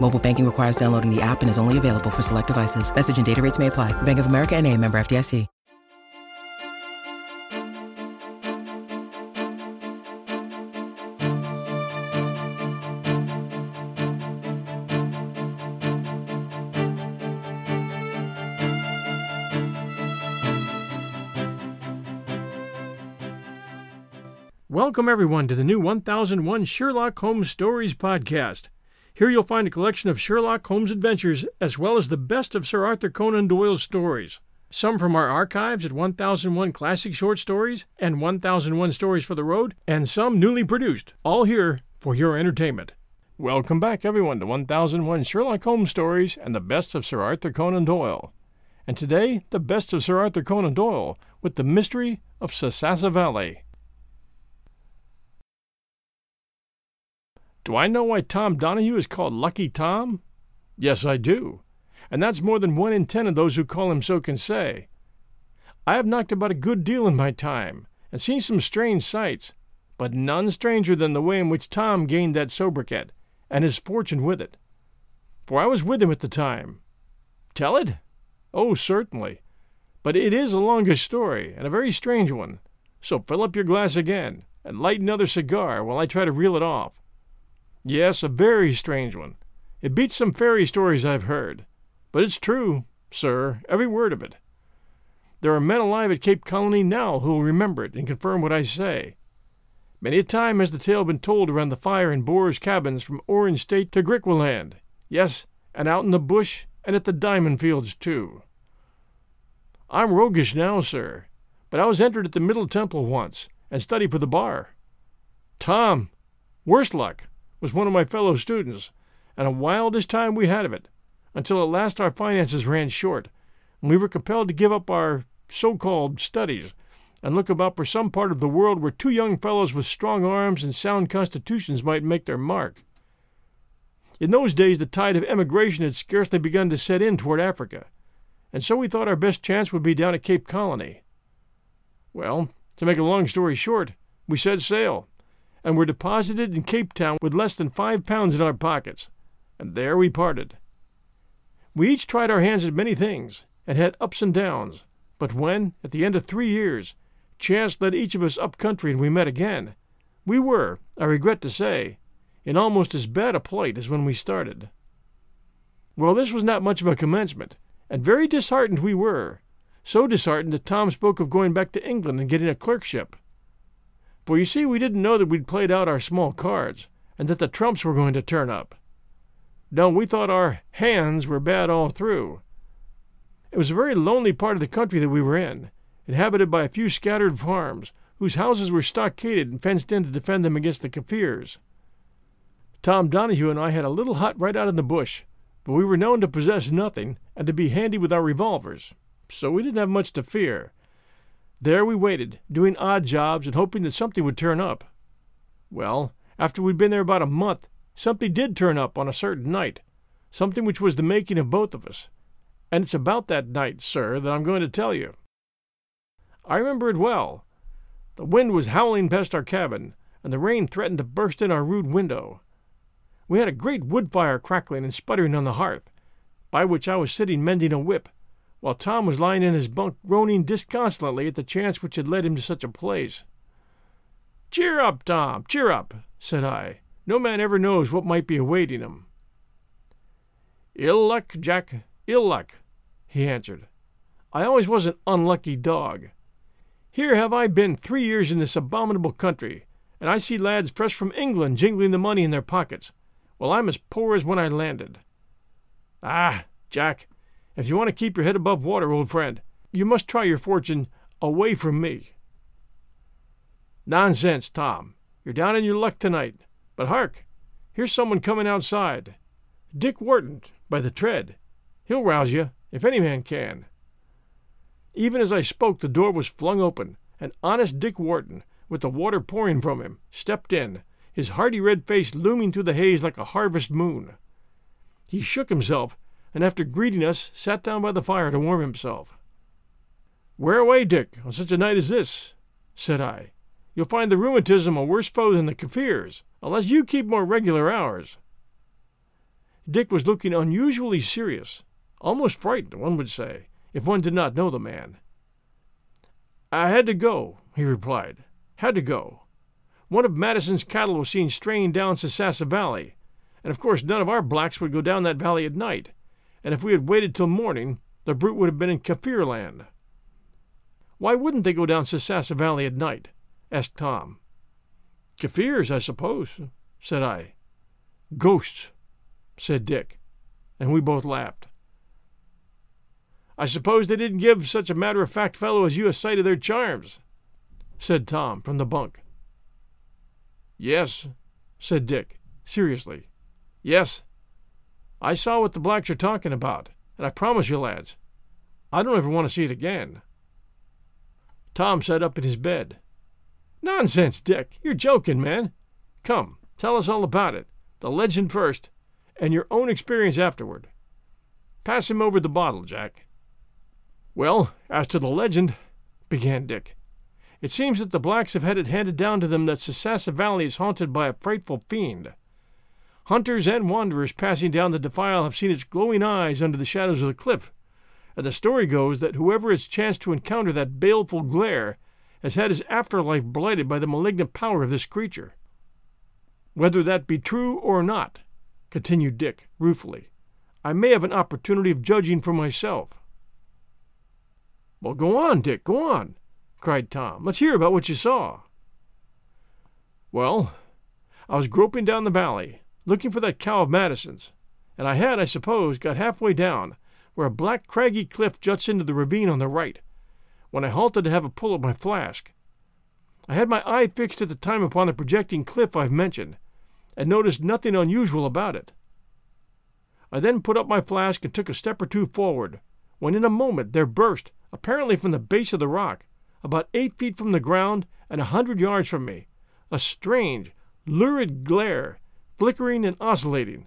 Mobile banking requires downloading the app and is only available for select devices. Message and data rates may apply. Bank of America and a member FDIC. Welcome, everyone, to the new 1001 Sherlock Holmes Stories podcast. Here you'll find a collection of Sherlock Holmes adventures as well as the best of Sir Arthur Conan Doyle's stories. Some from our archives at 1001 Classic Short Stories and 1001 Stories for the Road, and some newly produced, all here for your entertainment. Welcome back, everyone, to 1001 Sherlock Holmes Stories and the best of Sir Arthur Conan Doyle. And today, the best of Sir Arthur Conan Doyle with the mystery of Sasassa Valley. Do I know why Tom Donahue is called Lucky Tom? Yes, I do. And that's more than one in ten of those who call him so can say. I have knocked about a good deal in my time, and seen some strange sights, but none stranger than the way in which Tom gained that sobriquet, and his fortune with it. For I was with him at the time. Tell it? Oh, certainly. But it is a longish story, and a very strange one. So fill up your glass again, and light another cigar while I try to reel it off. Yes, a very strange one. It beats some fairy stories I've heard. But it's true, sir, every word of it. There are men alive at Cape Colony now who'll remember it and confirm what I say. Many a time has the tale been told around the fire in Boers' cabins from Orange State to Griqualand. Yes, and out in the bush and at the diamond fields, too. I'm roguish now, sir, but I was entered at the Middle Temple once and studied for the bar. Tom, worse luck, was one of my fellow students, and a wildish time we had of it, until at last our finances ran short, and we were compelled to give up our so called studies and look about for some part of the world where two young fellows with strong arms and sound constitutions might make their mark. In those days, the tide of emigration had scarcely begun to set in toward Africa, and so we thought our best chance would be down at Cape Colony. Well, to make a long story short, we set sail and were deposited in Cape Town with less than five pounds in our pockets, and there we parted. We each tried our hands at many things, and had ups and downs, but when, at the end of three years, chance led each of us up country and we met again, we were, I regret to say, in almost as bad a plight as when we started. Well, this was not much of a commencement, and very disheartened we were, so disheartened that Tom spoke of going back to England and getting a clerkship. For you see, we didn't know that we'd played out our small cards, and that the trumps were going to turn up. No, we thought our hands were bad all through. It was a very lonely part of the country that we were in, inhabited by a few scattered farms, whose houses were stockaded and fenced in to defend them against the Kaffirs. Tom Donahue and I had a little hut right out in the bush, but we were known to possess nothing and to be handy with our revolvers, so we didn't have much to fear. There we waited, doing odd jobs and hoping that something would turn up. Well, after we'd been there about a month, something did turn up on a certain night, something which was the making of both of us. And it's about that night, sir, that I'm going to tell you. I remember it well. The wind was howling past our cabin, and the rain threatened to burst in our rude window. We had a great wood fire crackling and sputtering on the hearth, by which I was sitting mending a whip, while Tom was lying in his bunk groaning disconsolately at the chance which had led him to such a place. Cheer up, Tom, cheer up, said I. No man ever knows what might be awaiting him. Ill luck, Jack, ill luck, he answered. I always was an unlucky dog. Here have I been three years in this abominable country, and I see lads fresh from England jingling the money in their pockets, while I'm as poor as when I landed. Ah, Jack, if you want to keep your head above water, old friend, you must try your fortune away from me. Nonsense, Tom. You're down in your luck tonight. But hark! Here's someone coming outside. Dick Wharton, by the tread. He'll rouse you, if any man can. Even as I spoke, the door was flung open, and honest Dick Wharton, with the water pouring from him, stepped in, his hearty red face looming through the haze like a harvest moon. He shook himself, and after greeting us, sat down by the fire to warm himself. Where away, Dick, on such a night as this? said I. You'll find the rheumatism a worse foe than the Kaffirs, unless you keep more regular hours. Dick was looking unusually serious, almost frightened, one would say, if one did not know the man. I had to go, he replied. Had to go. One of Madison's cattle was seen straying down Sasassa Valley, and of course none of our blacks would go down that valley at night, and if we had waited till morning, the brute would have been in Kaffir land. Why wouldn't they go down Sasassa Valley at night? asked Tom. Kaffirs, I suppose, said I. Ghosts, said Dick, and we both laughed. I suppose they didn't give such a matter of fact fellow as you a sight of their charms, said Tom from the bunk. Yes, said Dick, seriously. Yes. I saw what the blacks are talking about, and I promise you, lads, I don't ever want to see it again. Tom sat up in his bed. Nonsense, Dick. You're joking, man. Come, tell us all about it. The legend first, and your own experience afterward. Pass him over the bottle, Jack. Well, as to the legend, began Dick, it seems that the blacks have had it handed down to them that Sasassa Valley is haunted by a frightful fiend. Hunters and wanderers passing down the defile have seen its glowing eyes under the shadows of the cliff, and the story goes that whoever has chanced to encounter that baleful glare has had his afterlife blighted by the malignant power of this creature. Whether that be true or not, continued Dick ruefully, I may have an opportunity of judging for myself. Well, go on, Dick, go on, cried Tom. Let's hear about what you saw. Well, I was groping down the valley, looking for that cow of Madison's, and I had, I suppose, got halfway down, where a black craggy cliff juts into the ravine on the right, when I halted to have a pull at my flask. I had my eye fixed at the time upon the projecting cliff I've mentioned, and noticed nothing unusual about it. I then put up my flask and took a step or two forward, when in a moment there burst, apparently from the base of the rock, about eight feet from the ground and a hundred yards from me, a strange, lurid glare, flickering and oscillating,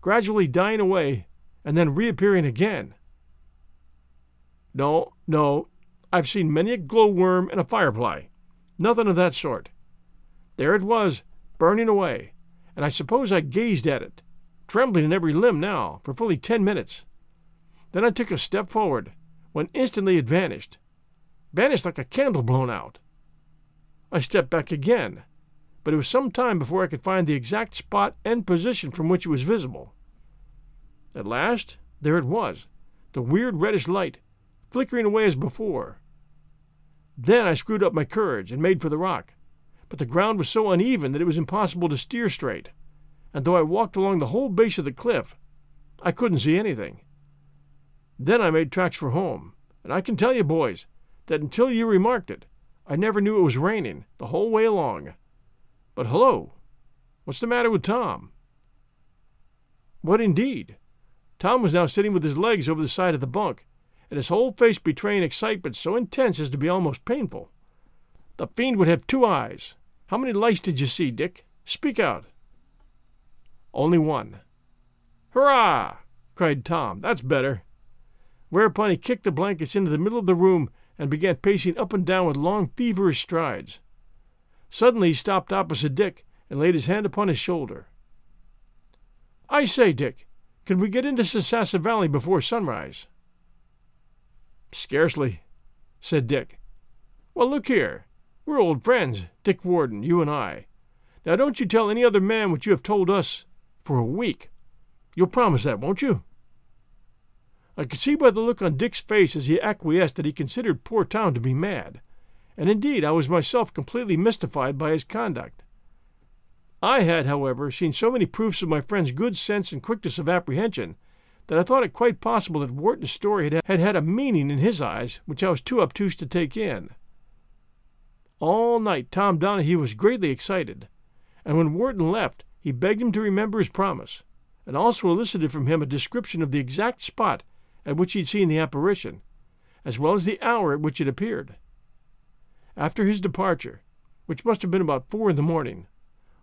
gradually dying away and then reappearing again. No, no, I've seen many a glowworm and a firefly. Nothing of that sort. There it was, burning away, and I suppose I gazed at it, trembling in every limb now, for fully ten minutes. Then I took a step forward, when instantly it vanished, vanished like a candle blown out. I stepped back again, but it was some time before I could find the exact spot and position from which it was visible. At last, there it was, the weird reddish light, flickering away as before. Then I screwed up my courage and made for the rock, but the ground was so uneven that it was impossible to steer straight, and though I walked along the whole base of the cliff, I couldn't see anything. Then I made tracks for home, and I can tell you, boys, that until you remarked it, I never knew it was raining the whole way along. But hello, what's the matter with Tom? What indeed? Tom was now sitting with his legs over the side of the bunk, and his whole face betraying excitement so intense as to be almost painful. The fiend would have two eyes. How many lights did you see, Dick? Speak out. Only one. Hurrah! cried Tom. That's better. Whereupon he kicked the blankets into the middle of the room and began pacing up and down with long, feverish strides. Suddenly he stopped opposite Dick and laid his hand upon his shoulder. I say, Dick, can we get into Sasassa Valley before sunrise? Scarcely, said Dick. Well, look here. We're old friends, Dick Wharton, you and I. Now don't you tell any other man what you have told us for a week. You'll promise that, won't you? I could see by the look on Dick's face as he acquiesced that he considered poor Tom to be mad, and indeed I was myself completely mystified by his conduct. I had, however, seen so many proofs of my friend's good sense and quickness of apprehension that I thought it quite possible that Wharton's story had, had had a meaning in his eyes which I was too obtuse to take in. All night Tom Donahue was greatly excited, and when Wharton left, he begged him to remember his promise, and also elicited from him a description of the exact spot at which he had seen the apparition, as well as the hour at which it appeared. After his departure, which must have been about four in the morning,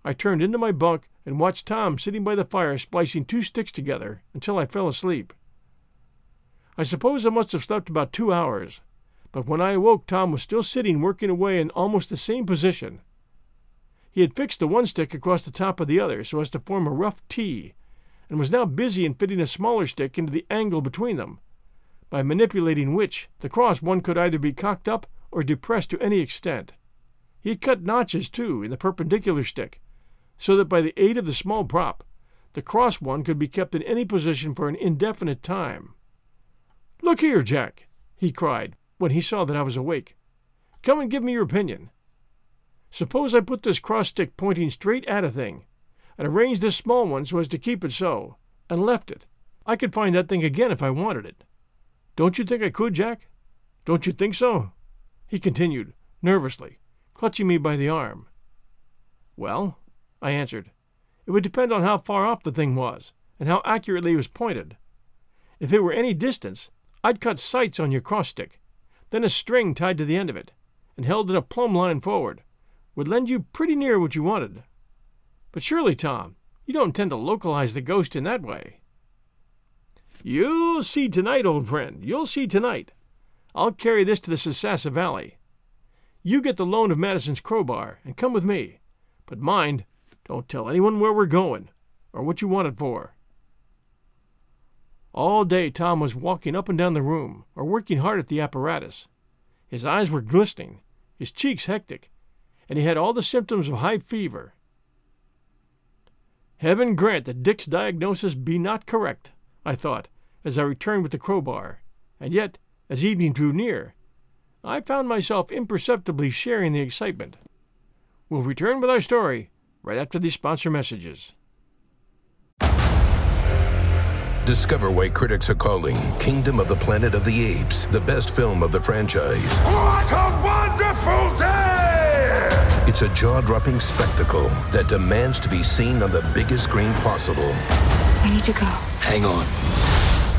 I turned into my bunk and watched Tom sitting by the fire splicing two sticks together until I fell asleep. I suppose I must have slept about two hours, but when I awoke Tom was still sitting working away in almost the same position. He had fixed the one stick across the top of the other so as to form a rough T, and was now busy in fitting a smaller stick into the angle between them, by manipulating which the cross one could either be cocked up or depressed to any extent. He had cut notches, too, in the perpendicular stick, so that by the aid of the small prop, the cross one could be kept in any position for an indefinite time. Look here, Jack, he cried, when he saw that I was awake. Come and give me your opinion. Suppose I put this cross stick pointing straight at a thing, and arranged this small one so as to keep it so, and left it. I could find that thing again if I wanted it. Don't you think I could, Jack? Don't you think so? He continued, nervously, clutching me by the arm. Well, I answered. It would depend on how far off the thing was, and how accurately it was pointed. If it were any distance, I'd cut sights on your cross stick, then a string tied to the end of it, and held in a plumb line forward, would lend you pretty near what you wanted. But surely, Tom, you don't intend to localize the ghost in that way. You'll see tonight, old friend, you'll see tonight. I'll carry this to the Sasassa Valley. You get the loan of Madison's crowbar and come with me. But mind, don't tell anyone where we're going, or what you want it for. All day Tom was walking up and down the room, or working hard at the apparatus. His eyes were glistening, his cheeks hectic, and he had all the symptoms of high fever. Heaven grant that Dick's diagnosis be not correct, I thought, as I returned with the crowbar, and yet, as evening drew near, I found myself imperceptibly sharing the excitement. We'll return with our story right after these sponsor messages. Discover why critics are calling Kingdom of the Planet of the Apes the best film of the franchise. What a wonderful day! It's a jaw dropping spectacle that demands to be seen on the biggest screen possible. I need to go. Hang on.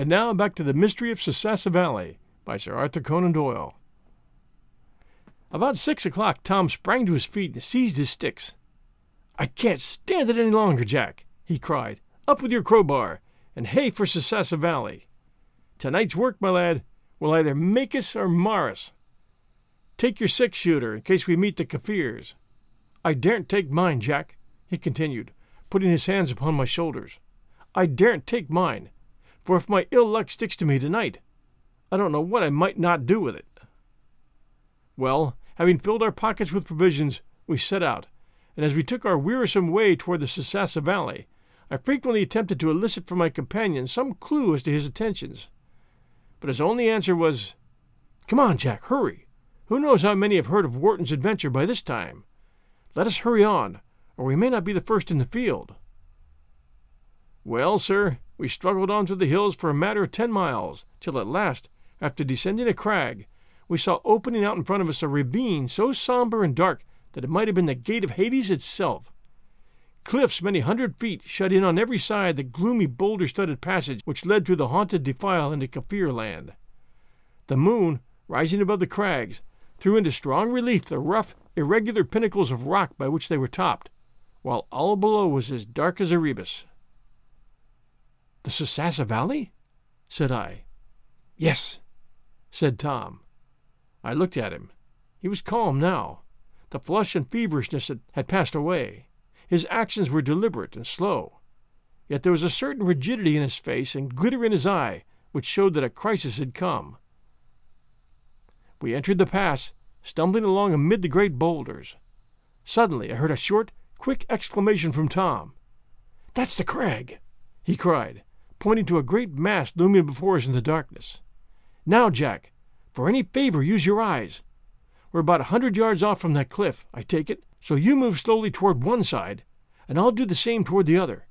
And now back to The Mystery of Sasassa Valley by Sir Arthur Conan Doyle. About six o'clock, Tom sprang to his feet and seized his sticks. I can't stand it any longer, Jack, he cried. Up with your crowbar, and hey for Sasassa Valley. Tonight's work, my lad, will either make us or mar us. Take your six shooter in case we meet the Kaffirs. I daren't take mine, Jack, he continued, putting his hands upon my shoulders. I daren't take mine for if my ill luck sticks to me tonight, I don't know what I might not do with it. Well, having filled our pockets with provisions, we set out, and as we took our wearisome way toward the Sasassa Valley, I frequently attempted to elicit from my companion some clue as to his intentions. But his only answer was, Come on, Jack, hurry. Who knows how many have heard of Wharton's adventure by this time? Let us hurry on, or we may not be the first in the field. Well, sir, we struggled on through the hills for a matter of ten miles, till at last, after descending a crag, we saw opening out in front of us a ravine so somber and dark that it might have been the gate of Hades itself. Cliffs many hundred feet shut in on every side the gloomy boulder studded passage which led through the haunted defile into Kaffir land. The moon, rising above the crags, threw into strong relief the rough, irregular pinnacles of rock by which they were topped, while all below was as dark as Erebus. The Sasassa Valley? said I. Yes, said Tom. I looked at him. He was calm now. The flush and feverishness had, had passed away. His actions were deliberate and slow. Yet there was a certain rigidity in his face and glitter in his eye which showed that a crisis had come. We entered the pass, stumbling along amid the great boulders. Suddenly I heard a short, quick exclamation from Tom. That's the crag! he cried, pointing to a great mass looming before us in the darkness. Now, Jack, for any favor, use your eyes. We're about a hundred yards off from that cliff, I take it, so you move slowly toward one side, and I'll do the same toward the other.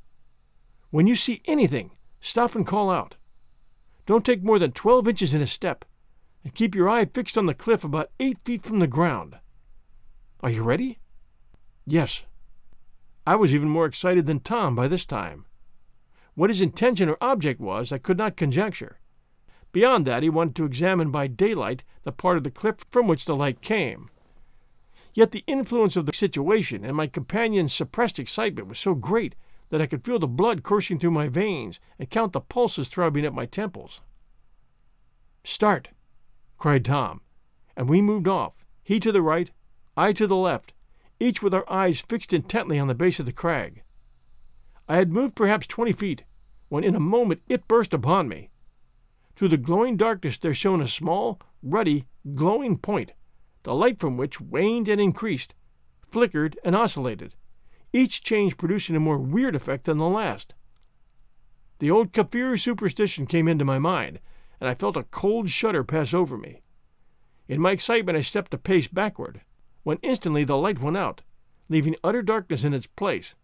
When you see anything, stop and call out. Don't take more than twelve inches in a step, and keep your eye fixed on the cliff about eight feet from the ground. Are you ready? Yes. I was even more excited than Tom by this time. What his intention or object was, I could not conjecture. Beyond that, he wanted to examine by daylight the part of the cliff from which the light came. Yet the influence of the situation and my companion's suppressed excitement was so great that I could feel the blood coursing through my veins and count the pulses throbbing at my temples. Start! cried Tom, and we moved off, he to the right, I to the left, each with our eyes fixed intently on the base of the crag. I had moved perhaps twenty feet, when in a moment it burst upon me. Through the glowing darkness there shone a small, ruddy, glowing point, the light from which waned and increased, flickered and oscillated, each change producing a more weird effect than the last. The old Kaffir superstition came into my mind, and I felt a cold shudder pass over me. In my excitement, I stepped a pace backward, when instantly the light went out, leaving utter darkness in its place.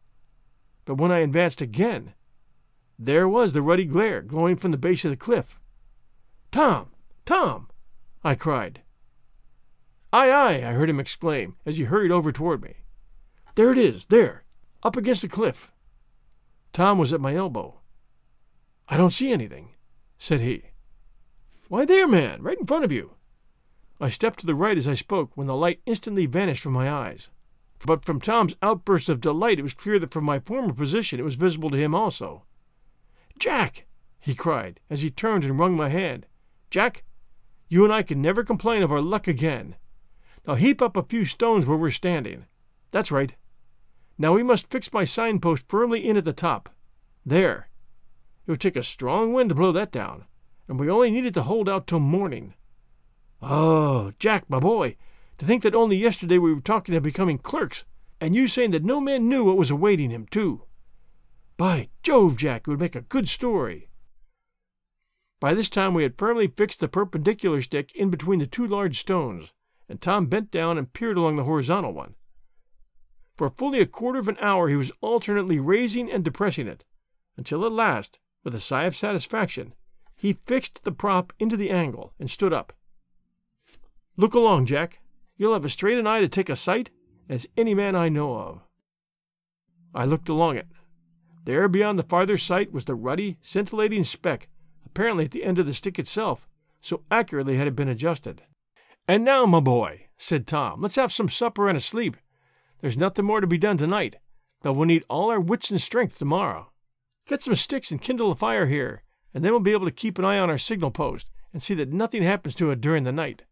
But when I advanced again, there was the ruddy glare glowing from the base of the cliff. Tom! Tom! I cried. Aye, aye, I heard him exclaim as he hurried over toward me. There it is, there, up against the cliff. Tom was at my elbow. I don't see anything, said he. Why, there, man, right in front of you. I stepped to the right as I spoke when the light instantly vanished from my eyes. But from Tom's outburst of delight, it was clear that from my former position it was visible to him also. Jack! he cried as he turned and wrung my hand. Jack, you and I can never complain of our luck again. Now heap up a few stones where we're standing. That's right. Now we must fix my signpost firmly in at the top. There. It would take a strong wind to blow that down and we only needed to hold out till morning. Oh, Jack, my boy, to think that only yesterday we were talking of becoming clerks, and you saying that no man knew what was awaiting him, too. By Jove, Jack, it would make a good story. By this time we had firmly fixed the perpendicular stick in between the two large stones, and Tom bent down and peered along the horizontal one. For fully a quarter of an hour he was alternately raising and depressing it, until at last, with a sigh of satisfaction, he fixed the prop into the angle and stood up. Look along, Jack. You'll have as straight an eye to take a sight as any man I know of. I looked along it. There beyond the farther sight was the ruddy, scintillating speck, apparently at the end of the stick itself, so accurately had it been adjusted. And now, my boy, said Tom, let's have some supper and a sleep. There's nothing more to be done tonight, though we'll need all our wits and strength tomorrow. Get some sticks and kindle a fire here, and then we'll be able to keep an eye on our signal post and see that nothing happens to it during the night.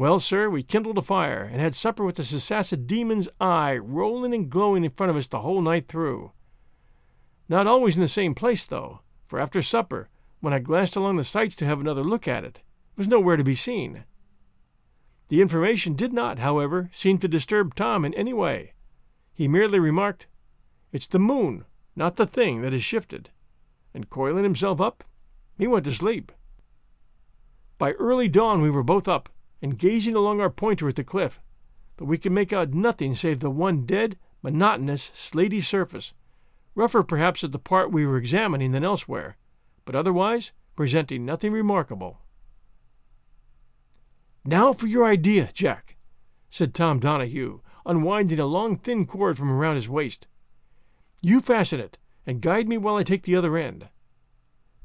Well, sir, we kindled a fire and had supper with the Sasassa demon's eye rolling and glowing in front of us the whole night through. Not always in the same place, though, for after supper, when I glanced along the sights to have another look at it, it was nowhere to be seen. The information did not, however, seem to disturb Tom in any way. He merely remarked, It's the moon, not the thing, that has shifted and coiling himself up, he went to sleep. By early dawn we were both up and gazing along our pointer at the cliff, but we could make out nothing save the one dead, monotonous, slaty surface, rougher perhaps at the part we were examining than elsewhere, but otherwise presenting nothing remarkable. Now for your idea, Jack, said Tom Donahue, unwinding a long thin cord from around his waist. You fasten it and guide me while I take the other end.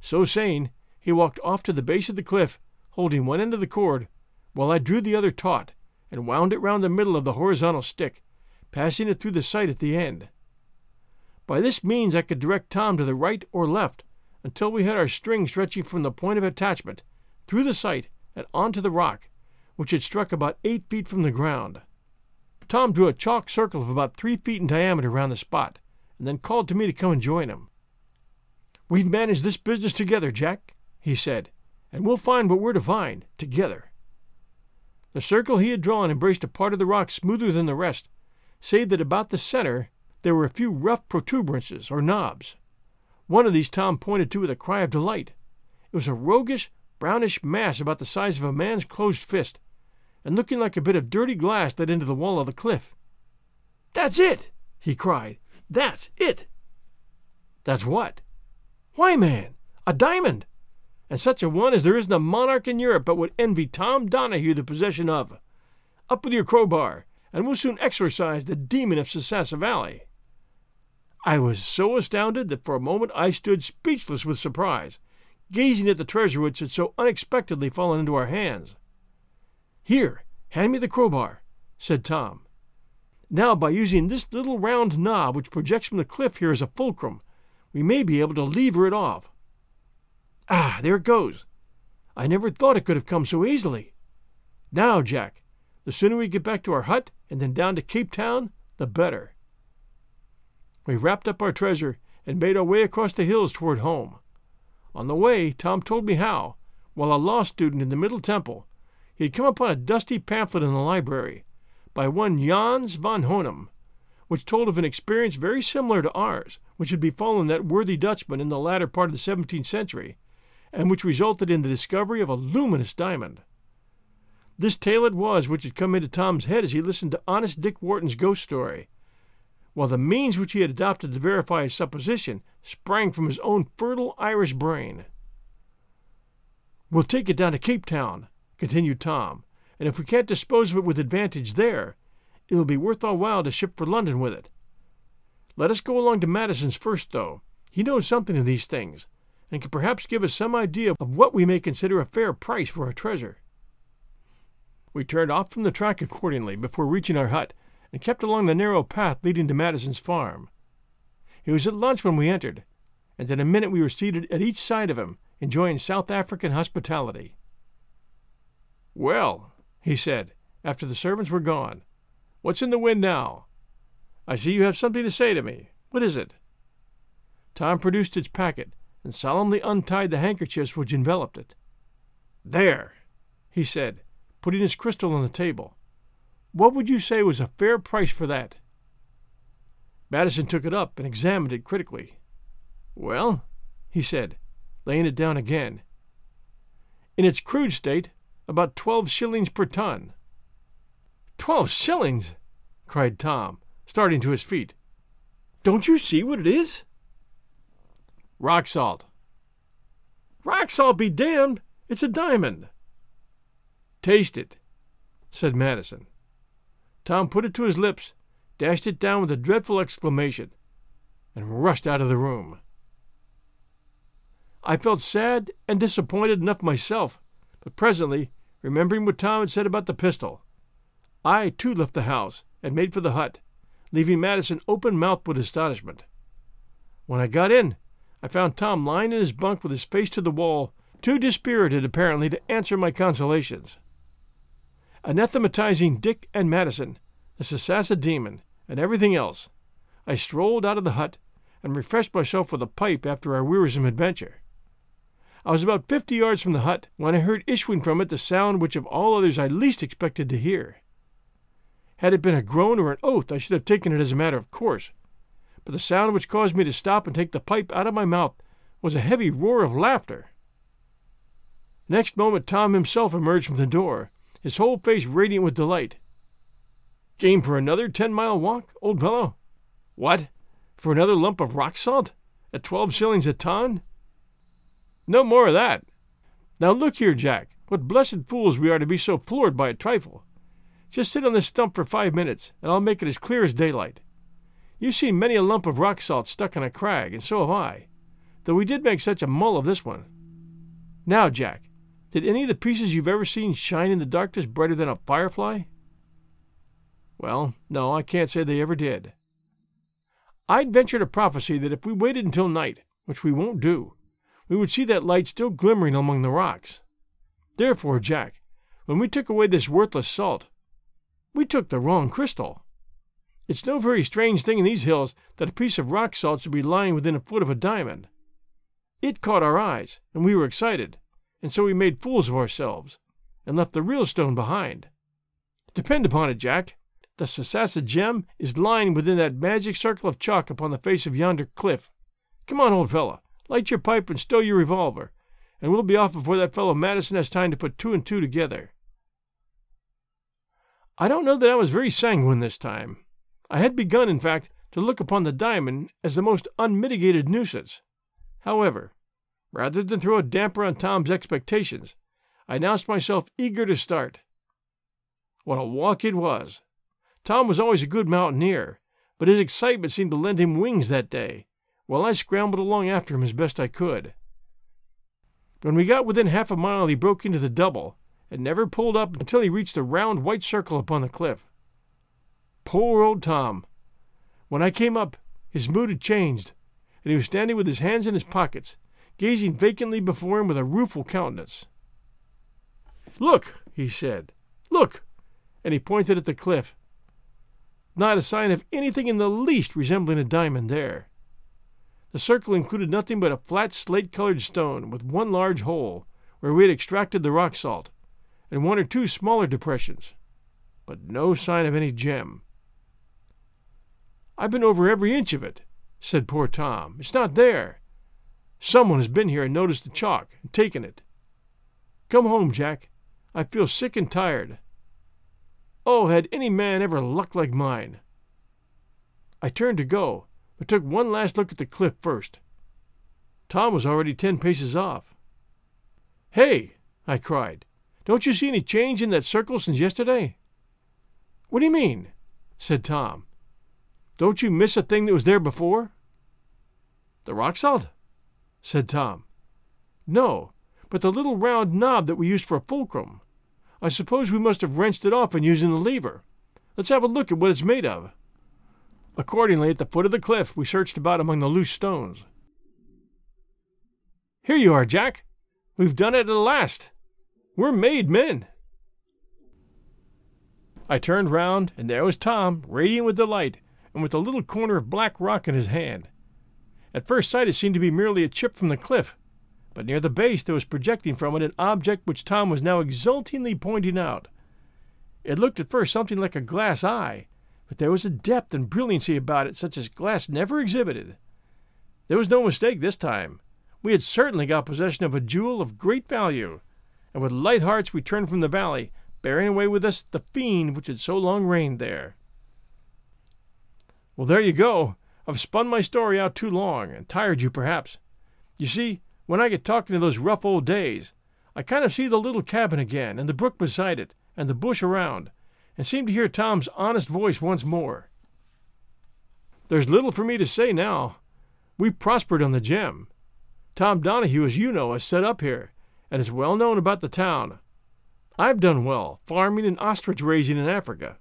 So saying, he walked off to the base of the cliff, holding one end of the cord, while I drew the other taut and wound it round the middle of the horizontal stick, passing it through the sight at the end. By this means I could direct Tom to the right or left until we had our string stretching from the point of attachment through the sight and onto the rock, which had struck about eight feet from the ground. Tom drew a chalk circle of about three feet in diameter round the spot, and then called to me to come and join him. We've managed this business together, Jack, he said, and we'll find what we're to find together. The circle he had drawn embraced a part of the rock smoother than the rest, save that about the center there were a few rough protuberances or knobs. One of these Tom pointed to with a cry of delight. It was a roguish, brownish mass about the size of a man's closed fist, and looking like a bit of dirty glass let into the wall of the cliff. That's it! he cried. That's it! That's what? Why, man, a diamond! And such a one as there isn't a monarch in Europe but would envy Tom Donahue the possession of. Up with your crowbar, and we'll soon exorcise the demon of Sasassa Valley. I was so astounded that for a moment I stood speechless with surprise, gazing at the treasure which had so unexpectedly fallen into our hands. Here, hand me the crowbar, said Tom. Now, by using this little round knob which projects from the cliff here as a fulcrum, we may be able to lever it off. Ah, there it goes. I never thought it could have come so easily. Now, Jack, the sooner we get back to our hut and then down to Cape Town, the better. We wrapped up our treasure and made our way across the hills toward home. On the way, Tom told me how, while a law student in the Middle Temple, he had come upon a dusty pamphlet in the library by one Jans van Honem, which told of an experience very similar to ours, which had befallen that worthy Dutchman in the latter part of the seventeenth century, and which resulted in the discovery of a luminous diamond. This tale it was which had come into Tom's head as he listened to honest Dick Wharton's ghost story, while the means which he had adopted to verify his supposition sprang from his own fertile Irish brain. We'll take it down to Cape Town, continued Tom, and if we can't dispose of it with advantage there, it will be worth our while to ship for London with it. Let us go along to Madison's first, though. He knows something of these things, and can perhaps give us some idea of what we may consider a fair price for our treasure. We turned off from the track accordingly before reaching our hut, and kept along the narrow path leading to Madison's farm. He was at lunch when we entered, and in a minute we were seated at each side of him, enjoying South African hospitality. Well, he said, after the servants were gone, what's in the wind now? I see you have something to say to me. What is it? Tom produced its packet and solemnly untied the handkerchiefs which enveloped it. There, he said, putting his crystal on the table. What would you say was a fair price for that? Madison took it up and examined it critically. Well, he said, laying it down again. In its crude state, about twelve shillings per ton. Twelve shillings! cried Tom, starting to his feet. Don't you see what it is? Rock salt. Rock salt be damned! It's a diamond. Taste it, said Madison. Tom put it to his lips, dashed it down with a dreadful exclamation, and rushed out of the room. I felt sad and disappointed enough myself, but presently, remembering what Tom had said about the pistol, I too left the house and made for the hut, leaving Madison open mouthed with astonishment. When I got in, I found Tom lying in his bunk with his face to the wall, too dispirited apparently to answer my consolations. Anathematizing Dick and Madison, the Sasassa demon, and everything else, I strolled out of the hut and refreshed myself with a pipe after our wearisome adventure. I was about fifty yards from the hut when I heard issuing from it the sound which of all others I least expected to hear. Had it been a groan or an oath, I should have taken it as a matter of course, but the sound which caused me to stop and take the pipe out of my mouth was a heavy roar of laughter. Next moment Tom himself emerged from the door, his whole face radiant with delight. Game for another ten mile walk, old fellow? What? For another lump of rock salt? At twelve shillings a ton? No more of that. Now look here, Jack, what blessed fools we are to be so floored by a trifle. Just sit on this stump for five minutes, and I'll make it as clear as daylight. You've seen many a lump of rock salt stuck in a crag, and so have I, though we did make such a mull of this one. Now, Jack, did any of the pieces you've ever seen shine in the darkness brighter than a firefly? Well, no, I can't say they ever did. I'd venture to prophesy that if we waited until night, which we won't do, we would see that light still glimmering among the rocks. Therefore, Jack, when we took away this worthless salt, we took the wrong crystal. It's no very strange thing in these hills that a piece of rock salt should be lying within a foot of a diamond. It caught our eyes, and we were excited, and so we made fools of ourselves, and left the real stone behind. Depend upon it, Jack, the Sasassa gem is lying within that magic circle of chalk upon the face of yonder cliff. Come on, old fellow, light your pipe and stow your revolver, and we'll be off before that fellow Madison has time to put two and two together. I don't know that I was very sanguine this time. I had begun, in fact, to look upon the diamond as the most unmitigated nuisance. However, rather than throw a damper on Tom's expectations, I announced myself eager to start. What a walk it was! Tom was always a good mountaineer, but his excitement seemed to lend him wings that day, while I scrambled along after him as best I could. When we got within half a mile, he broke into the double, and never pulled up until he reached a round white circle upon the cliff. Poor old Tom! When I came up, his mood had changed, and he was standing with his hands in his pockets, gazing vacantly before him with a rueful countenance. Look, he said, look! And he pointed at the cliff. Not a sign of anything in the least resembling a diamond there. The circle included nothing but a flat slate colored stone with one large hole, where we had extracted the rock salt, and one or two smaller depressions, but no sign of any gem. I've been over every inch of it, said poor Tom. It's not there. Someone has been here and noticed the chalk and taken it. Come home, Jack. I feel sick and tired. Oh, had any man ever luck like mine! I turned to go, but took one last look at the cliff first. Tom was already ten paces off. Hey! I cried. Don't you see any change in that circle since yesterday? What do you mean? said Tom. Don't you miss a thing that was there before? The rock salt? said Tom. No, but the little round knob that we used for a fulcrum. I suppose we must have wrenched it off in using the lever. Let's have a look at what it's made of. Accordingly, at the foot of the cliff, we searched about among the loose stones. Here you are, Jack. We've done it at last. We're made men. I turned round, and there was Tom, radiant with delight, and with a little corner of black rock in his hand. At first sight, it seemed to be merely a chip from the cliff, but near the base there was projecting from it an object which Tom was now exultingly pointing out. It looked at first something like a glass eye, but there was a depth and brilliancy about it such as glass never exhibited. There was no mistake this time. We had certainly got possession of a jewel of great value, and with light hearts we turned from the valley, bearing away with us the fiend which had so long reigned there. Well, there you go. I've spun my story out too long, and tired you perhaps. You see, when I get talking to those rough old days, I kind of see the little cabin again, and the brook beside it, and the bush around, and seem to hear Tom's honest voice once more. There's little for me to say now. We've prospered on the gem. Tom Donahue, as you know, has set up here, and is well known about the town. I've done well, farming and ostrich raising in Africa.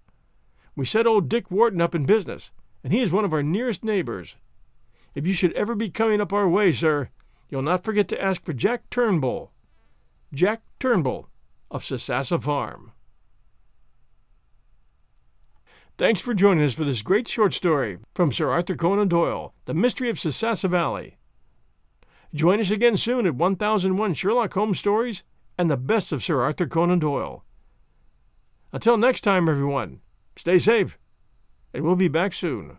We set old Dick Wharton up in business, and he is one of our nearest neighbors. If you should ever be coming up our way, sir, You'll not forget to ask for Jack Turnbull. Jack Turnbull of Sasassa Farm. Thanks for joining us for this great short story from Sir Arthur Conan Doyle, The Mystery of Sasassa Valley. Join us again soon at 1001 Sherlock Holmes Stories and the best of Sir Arthur Conan Doyle. Until next time, everyone, stay safe, and we'll be back soon.